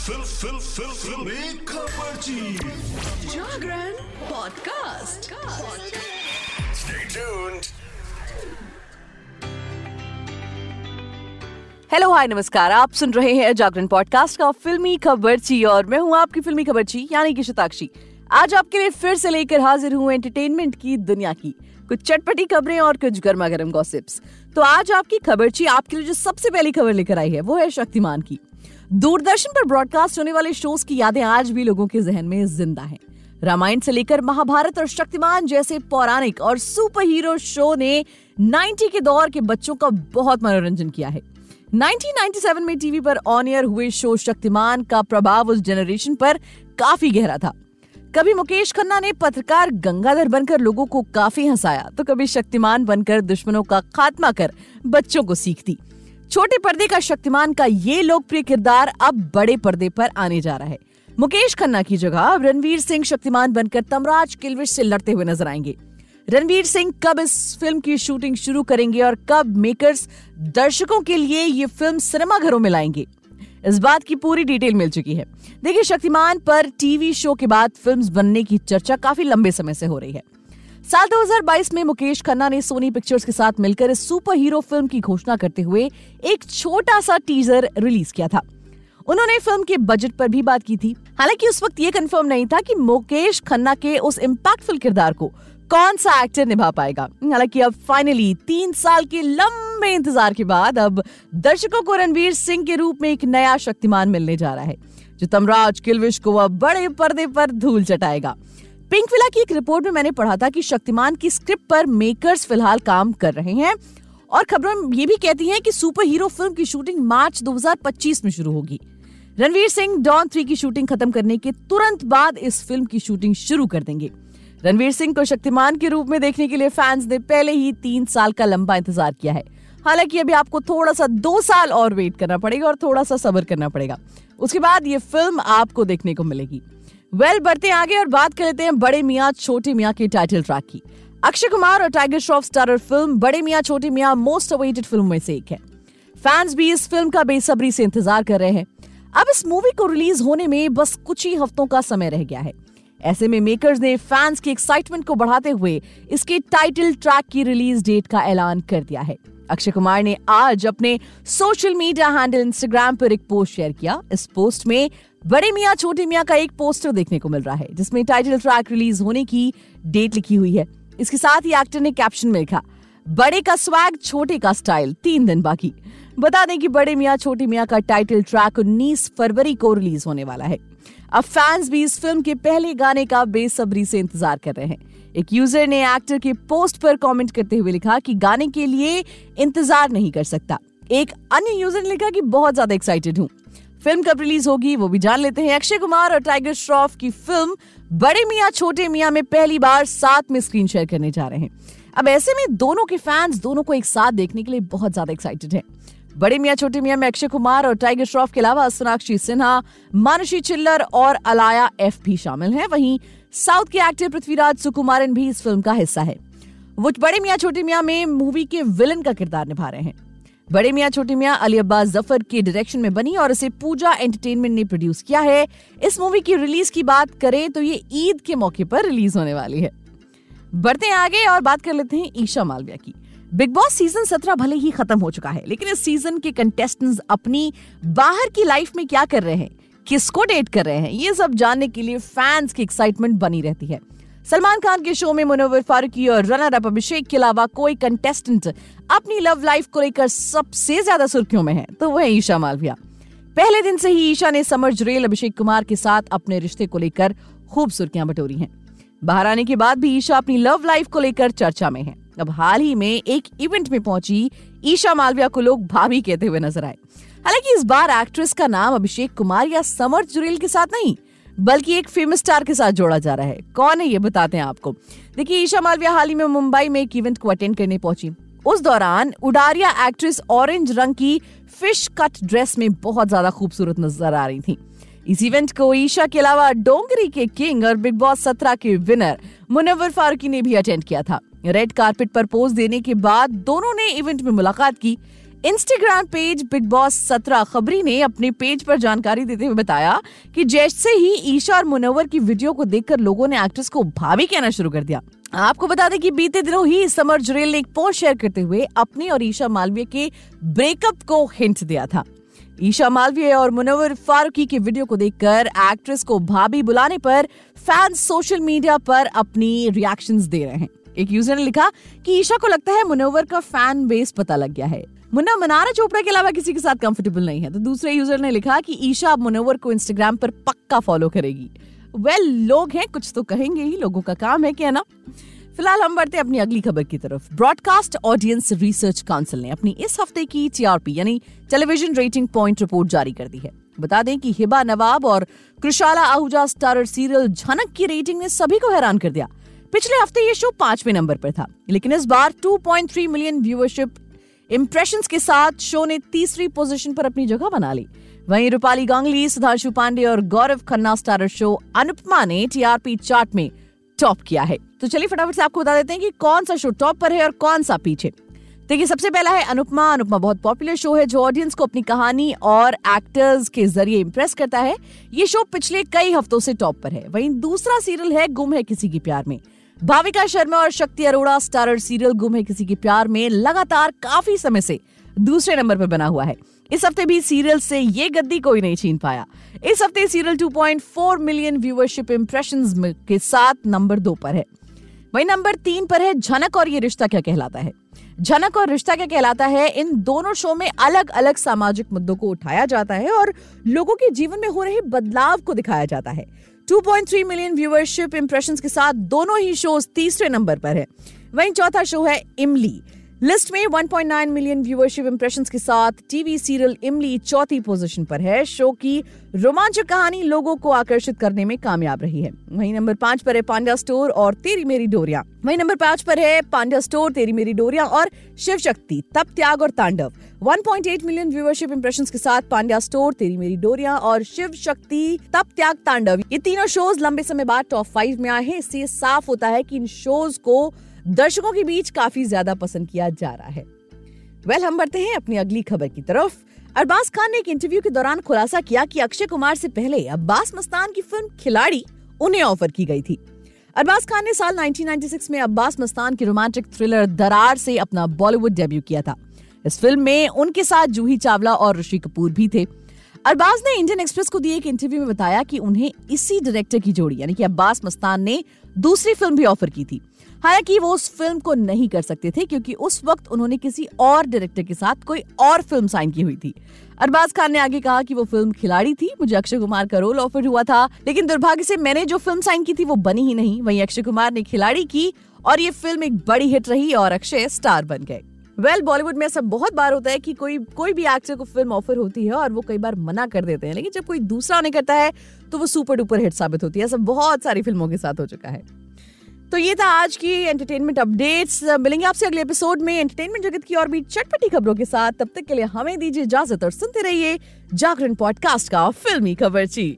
Fill फिल फिल फिल। खबरची Jagran podcast. Stay tuned. Hello hi नमस्कार। आप सुन रहे हैं जागरण पॉडकास्ट का फिल्मी खबरची और मैं हूँ आपकी फिल्मी खबरची यानी कि शताक्षी। आज आपके लिए फिर से लेकर हाजिर हूँ एंटरटेनमेंट की दुनिया की। कुछ चटपटी खबरें और कुछ गर्मा गर्म गॉसिप्स तो आज आपकी खबरची आपके लिए जो सबसे पहली खबर लेकर आई है वो है शक्तिमान की। दूरदर्शन पर ब्रॉडकास्ट होने वाले शोज़ की यादें आज भी लोगों के जहन में ज़िंदा हैं। रामायण से लेकर महाभारत और शक्तिमान जैसे पौराणिक और सुपर हीरो शो ने 90 के दौर के बच्चों का बहुत मनोरंजन किया है। 1997 में टीवी पर ऑन एयर हुए शो शक्तिमान का प्रभाव उस जनरेशन पर काफ़ी गहरा था। कभी मुकेश खन्ना ने पत्रकार गंगाधर बनकर लोगों को काफ़ी हंसाया तो कभी शक्तिमान बनकर दुश्मनों का खात्मा कर बच्चों को सीख दी। छोटे पर्दे का शक्तिमान का ये लोकप्रिय किरदार अब बड़े पर्दे पर आने जा रहा है। मुकेश खन्ना की जगह अब रणवीर सिंह शक्तिमान बनकर तमराज किलविश से लड़ते हुए नज़र आएँगे। रणवीर सिंह कब इस फ़िल्म की शूटिंग शुरू करेंगे और कब मेकर्स दर्शकों के लिए ये फ़िल्म सिनेमाघरों में लाएँगे? इस बात की पूरी डिटेल मिल चुकी है। देखिए, शक्तिमान पर टीवी शो के बाद फिल्म्स बनने की चर्चा काफ़ी लंबे समय से हो रही है। साल 2022 में मुकेश खन्ना ने सोनी पिक्चर्स के साथ मिलकर इस सुपर हीरो फ़िल्म की घोषणा करते हुए एक छोटा सा टीजर रिलीज़ किया था। उन्होंने फ़िल्म के बजट पर भी बात की थी। हालाँकि उस वक्त ये कंफर्म नहीं था कि मुकेश खन्ना के उस इम्पैक्टफुल किरदार को कौन सा एक्टर निभा पाएगा। हालाँकि अब फाइनली तीन साल के लंबे इंतज़ार के बाद अब दर्शकों को रणवीर सिंह के रूप में एक नया शक्तिमान मिलने जा रहा है, जो तमराज, किलविश को अब बड़े पर्दे पर धूल चटाएगा। पिंक विला की एक रिपोर्ट में मैंने पढ़ा था कि शक्तिमान की स्क्रिप्ट पर मेकर्स फ़िलहाल काम कर रहे हैं और खबरें ये भी कहती हैं कि सुपर हीरो फ़िल्म की शूटिंग मार्च 2025 में शुरू होगी। रणवीर सिंह, डॉन थ्री की शूटिंग खत्म करने के तुरंत बाद इस फ़िल्म की शूटिंग शुरू कर देंगे। रणवीर सिंह को शक्तिमान के रूप में देखने के लिए फैंस ने पहले ही तीन साल का लंबा इंतज़ार किया है। हालाँकि अभी आपको थोड़ा सा दो साल और वेट करना पड़ेगा और थोड़ा सा सब्र करना पड़ेगा। उसके बाद ये फ़िल्म आपको देखने को मिलेगी। वेल well, बढ़ते आगे और बात कर लेते हैं बड़े मियाँ छोटे मियाँ के टाइटल ट्रैक की। अक्षय कुमार और टाइगर श्रॉफ स्टारर फ़िल्म बड़े मियाँ छोटे मियाँ मोस्ट अवेटेड फ़िल्म में से एक है। फैंस भी इस फ़िल्म का बेसब्री से इंतज़ार कर रहे हैं। अब इस मूवी को रिलीज़ होने में बस कुछ ही हफ्तों का समय रह गया है। ऐसे में मेकर्स ने फैंस की एक्साइटमेंट को बढ़ाते हुए इसके टाइटल ट्रैक की रिलीज़ डेट का ऐलान कर दिया है। अक्षय कुमार ने आज अपने सोशल मीडिया हैंडल इंस्टाग्राम पर एक पोस्ट शेयर किया। इस पोस्ट में बड़े मियाँ, छोटे मियाँ का एक पोस्टर देखने को मिल रहा है, जिसमें टाइटल ट्रैक रिलीज़ होने की डेट लिखी हुई है। इसके साथ ही एक्टर ने कैप्शन में लिखा, बड़े का स्वैग छोटे का स्टाइल तीन दिन बाकी। बता दें कि बड़े मियाँ, छोटे मियाँ का टाइटल ट्रैक 19 फरवरी को रिलीज़ होने वाला है। अब फैंस भी इस फ़िल्म के पहले गाने का बेसब्री से इंतज़ार कर रहे हैं। एक यूज़र ने एक्टर के पोस्ट पर कमेंट करते हुए लिखा कि गाने के लिए इंतज़ार नहीं कर सकता। एक अन्य यूज़र ने लिखा कि बहुत ज़्यादा एक्साइटेड हूँ। फ़िल्म कब रिलीज़ होगी वो भी जान लेते हैं। अक्षय कुमार और टाइगर श्रॉफ की फ़िल्म बड़े मियाँ, छोटे मियाँ में पहली बार साथ में स्क्रीन शेयर करने जा रहे हैं। अब ऐसे में दोनों के फैंस दोनों को एक साथ देखने के लिए बहुत ज़्यादा एक्साइटेड हैं। बड़े मियाँ, छोटे मियाँ में अक्षय कुमार और टाइगर श्रॉफ के अलावा सोनाक्षी सिन्हा, मानुषी चिल्लर और अलाया एफ़ भी शामिल हैं। वहीं साउथ के एक्टर पृथ्वीराज सुकुमारन भी इस फ़िल्म का हिस्सा है। वो बड़े मियाँ, छोटे मियाँ में मूवी के विलन का किरदार निभा रहे हैं। बड़े मियाँ, छोटे मियाँ, अली अब्बास ज़फ़र के डायरेक्शन में बनी और इसे पूजा एंटरटेनमेंट ने प्रोड्यूस किया है। इस मूवी की रिलीज़ की बात करें तो ये ईद के मौके पर रिलीज़ होने वाली है। बढ़ते हैं आगे और बात कर लेते हैं ईशा मालविया की। बिग बॉस सीज़न सत्रह भले ही खत्म हो चुका है, लेकिन इस सीज़न के कंटेस्टेंट्स अपनी बाहर की लाइफ में क्या कर रहे हैं? किसको डेट कर रहे हैं? ये सब जानने के लिए फैंस की एक्साइटमेंट बनी रहती है। सलमान खान के शो में मुनव्वर फारूकी और रनर अप अभिषेक के अलावा कोई कंटेस्टेंट अपनी लव लाइफ को लेकर सबसे ज़्यादा सुर्खियों में है। तो वह ईशा मालविया। पहले दिन से ही ईशा ने समर जुरेल अभिषेक कुमार के साथ अपने रिश्ते को लेकर खूब सुर्खियाँ बटोरी हैं। बाहर आने के बाद भी ईशा अपनी लव लाइफ को लेकर चर्चा में है। अब हाल ही में एक इवेंट में पहुँची ईशा मालविया को लोग भाभी कहते हुए नज़र आए। हालाँकि इस बार एक्ट्रेस का नाम अभिषेक कुमार या समर जुरेल के साथ नहीं बल्कि एक फ़ेमस स्टार के साथ जोड़ा जा रहा है। कौन है ये? बताते हैं आपको। देखिए, ईशा मालविया हाल ही में मुंबई में एक इवेंट को अटेंड करने पहुँची। उस दौरान उडारिया एक्ट्रेस ऑरेंज रंग की फ़िश कट ड्रेस में बहुत ज़्यादा खूबसूरत नज़र आ रही थी। इस इवेंट को ईशा के अलावा डोंगरी के किंग और बिग बॉस सत्रह के विनर मुनवर फारूकी ने भी अटेंड किया था। रेड कारपेट पर पोज देने के बाद दोनों ने इवेंट में मुलाकात की। इंस्टाग्राम पेज बिग बॉस सत्रह खबरी ने अपने पेज पर जानकारी देते हुए बताया कि जैसे ही ईशा और मुनवर की वीडियो को देखकर लोगों ने एक्ट्रेस को भाभी कहना शुरू कर दिया। आपको बता दें कि बीते दिनों ही समर जुरेल ने एक पोस्ट शेयर करते हुए अपने और ईशा मालवीय के ब्रेकअप को हिंट दिया था। ईशा मालवीय और मुनवर फारूकी की वीडियो को देखकर एक्ट्रेस को भाभी बुलाने पर फैंस सोशल मीडिया पर अपनी रिएक्शंस दे रहे हैं। एक यूज़र ने लिखा कि ईशा को लगता है मुनवर का फ़ैन बेस पता लग गया है। मुन्ना मनारा चोपड़ा के अलावा किसी के साथ कंफर्टेबल नहीं है। तो दूसरे यूज़र ने लिखा कि ईशा अब मुनवर को इंस्टाग्राम पर पक्का फॉलो करेगी। वेल well, लोग हैं कुछ तो कहेंगे ही लोगों का काम है क्या ना? फ़िलहाल हम बढ़ते हैं अपनी अगली खबर की तरफ़। ब्रॉडकास्ट ऑडियंस रिसर्च काउंसिल ने अपनी इस हफ़्ते की टीआरपी यानी टेलीविज़न रेटिंग पॉइंट रिपोर्ट जारी कर दी है। बता दें कि हिबा नवाब और कृषाला आहूजा स्टारर सीरियल झनक की रेटिंग ने सभी को हैरान कर दिया। पिछले हफ़्ते ये शो पाँचवें नंबर पर था लेकिन इस बार 2.3 मिलियन व्यूअरशिप इम्प्रेशंस के साथ शो ने तीसरी पोजीशन पर अपनी जगह बना ली। वहीं रूपाली गांगली, सुधांशु पांडे और गौरव खन्ना स्टारर शो अनुपमा ने टीआरपी चार्ट में टॉप किया है। तो चलिए फटाफट से आपको बता देते हैं कि कौन सा शो टॉप पर है और कौन सा पीछे। देखिए, सबसे पहला है अनुपमा। अनुपमा बहुत पॉपुलर शो है, जो ऑडियंस को अपनी कहानी और एक्टर्स के ज़रिए इम्प्रेस करता है। ये शो पिछले कई हफ्तों से टॉप पर है। वहीं दूसरा सीरियल है, गुम है किसी की प्यार में। भाविका शर्मा और शक्ति अरोड़ा स्टारर सीरियल गुम है किसी के प्यार में लगातार काफ़ी समय से दूसरे नंबर पर बना हुआ है। इस हफ़्ते भी सीरियल से ये गद्दी कोई नहीं छीन पाया। इस हफ़्ते सीरियल 2.4 मिलियन व्यूअरशिप इंप्रेशंस के साथ नंबर दो पर है। वही नंबर तीन पर है झनक और ये रिश्ता क्या कहलाता है? झनक और रिश्ता क्या कहलाता है? इन दोनों शो में अलग अलग सामाजिक मुद्दों को उठाया जाता है और लोगों के जीवन में हो रहे बदलाव को दिखाया जाता है। 2.3 मिलियन व्यूअरशिप इंप्रेशन के साथ दोनों ही शोज़ तीसरे नंबर पर है। वहीं चौथा शो है इमली। लिस्ट में 1.9 मिलियन व्यूअरशिप इंप्रेशंस के साथ टीवी सीरियल इमली चौथी पोजीशन पर है। शो की रोमांचक कहानी लोगों को आकर्षित करने में कामयाब रही है। वहीं नंबर पाँच पर है पांड्या स्टोर और तेरी मेरी डोरिया। वहीं नंबर पाँच पर है पांड्या स्टोर, तेरी मेरी डोरिया और शिव शक्ति, तप, त्याग और तांडव। 1.8 मिलियन व्यूअरशिप इंप्रेशंस के साथ पांड्या स्टोर, तेरी मेरी डोरिया और शिव शक्ति, तप, त्याग, तांडव। ये तीनों शोज़ लंबे समय बाद टॉप फाइव में आए हैं। इससे साफ़ होता है की इन शोज़ को दर्शकों के बीच काफ़ी ज़्यादा पसंद किया जा रहा है। वेल well, हम बढ़ते हैं अपनी अगली खबर की तरफ़। अरबाज खान ने एक इंटरव्यू के दौरान खुलासा किया कि अक्षय कुमार से पहले अब्बास मस्तान की फ़िल्म खिलाड़ी उन्हें ऑफ़र की गई थी। अरबाज खान ने साल 1996 में अब्बास मस्तान की रोमांटिक थ्रिलर दरार से अपना बॉलीवुड डेब्यू किया था। इस फ़िल्म में उनके साथ जूही चावला और ऋषि कपूर भी थे। अरबाज ने इंडियन एक्सप्रेस को दिए एक इंटरव्यू में बताया कि उन्हें इसी डायरेक्टर की जोड़ी यानी कि अब्बास मस्तान ने दूसरी फ़िल्म भी ऑफ़र की थी। हालाँकि वो उस फ़िल्म को नहीं कर सकते थे, क्योंकि उस वक्त उन्होंने किसी और डायरेक्टर के साथ कोई और फ़िल्म साइन की हुई थी। अरबाज खान ने आगे कहा कि वो फ़िल्म खिलाड़ी थी, मुझे अक्षय कुमार का रोल ऑफ़र हुआ था, लेकिन दुर्भाग्य से मैंने जो फ़िल्म साइन की थी वो बनी ही नहीं। वहीं अक्षय कुमार ने खिलाड़ी की और ये फ़िल्म एक बड़ी हिट रही और अक्षय स्टार बन गए। वेल well, बॉलीवुड में ऐसा बहुत बार होता है कि कोई कोई भी एक्टर को फ़िल्म ऑफ़र होती है और वो कई बार मना कर देते हैं लेकिन जब कोई दूसरा उन्हें करता है तो वो सुपर डुपर हिट साबित होती है। ऐसा बहुत सारी फ़िल्मों के साथ हो चुका है। तो ये था आज की एंटरटेनमेंट अपडेट्स मिलेंगे आपसे अगले एपिसोड में एंटरटेनमेंट जगत की और भी चटपटी खबरों के साथ। तब तक के लिए हमें दीजिए इजाज़त और सुनते रहिए जागरण पॉडकास्ट का फिल्मी खबर ची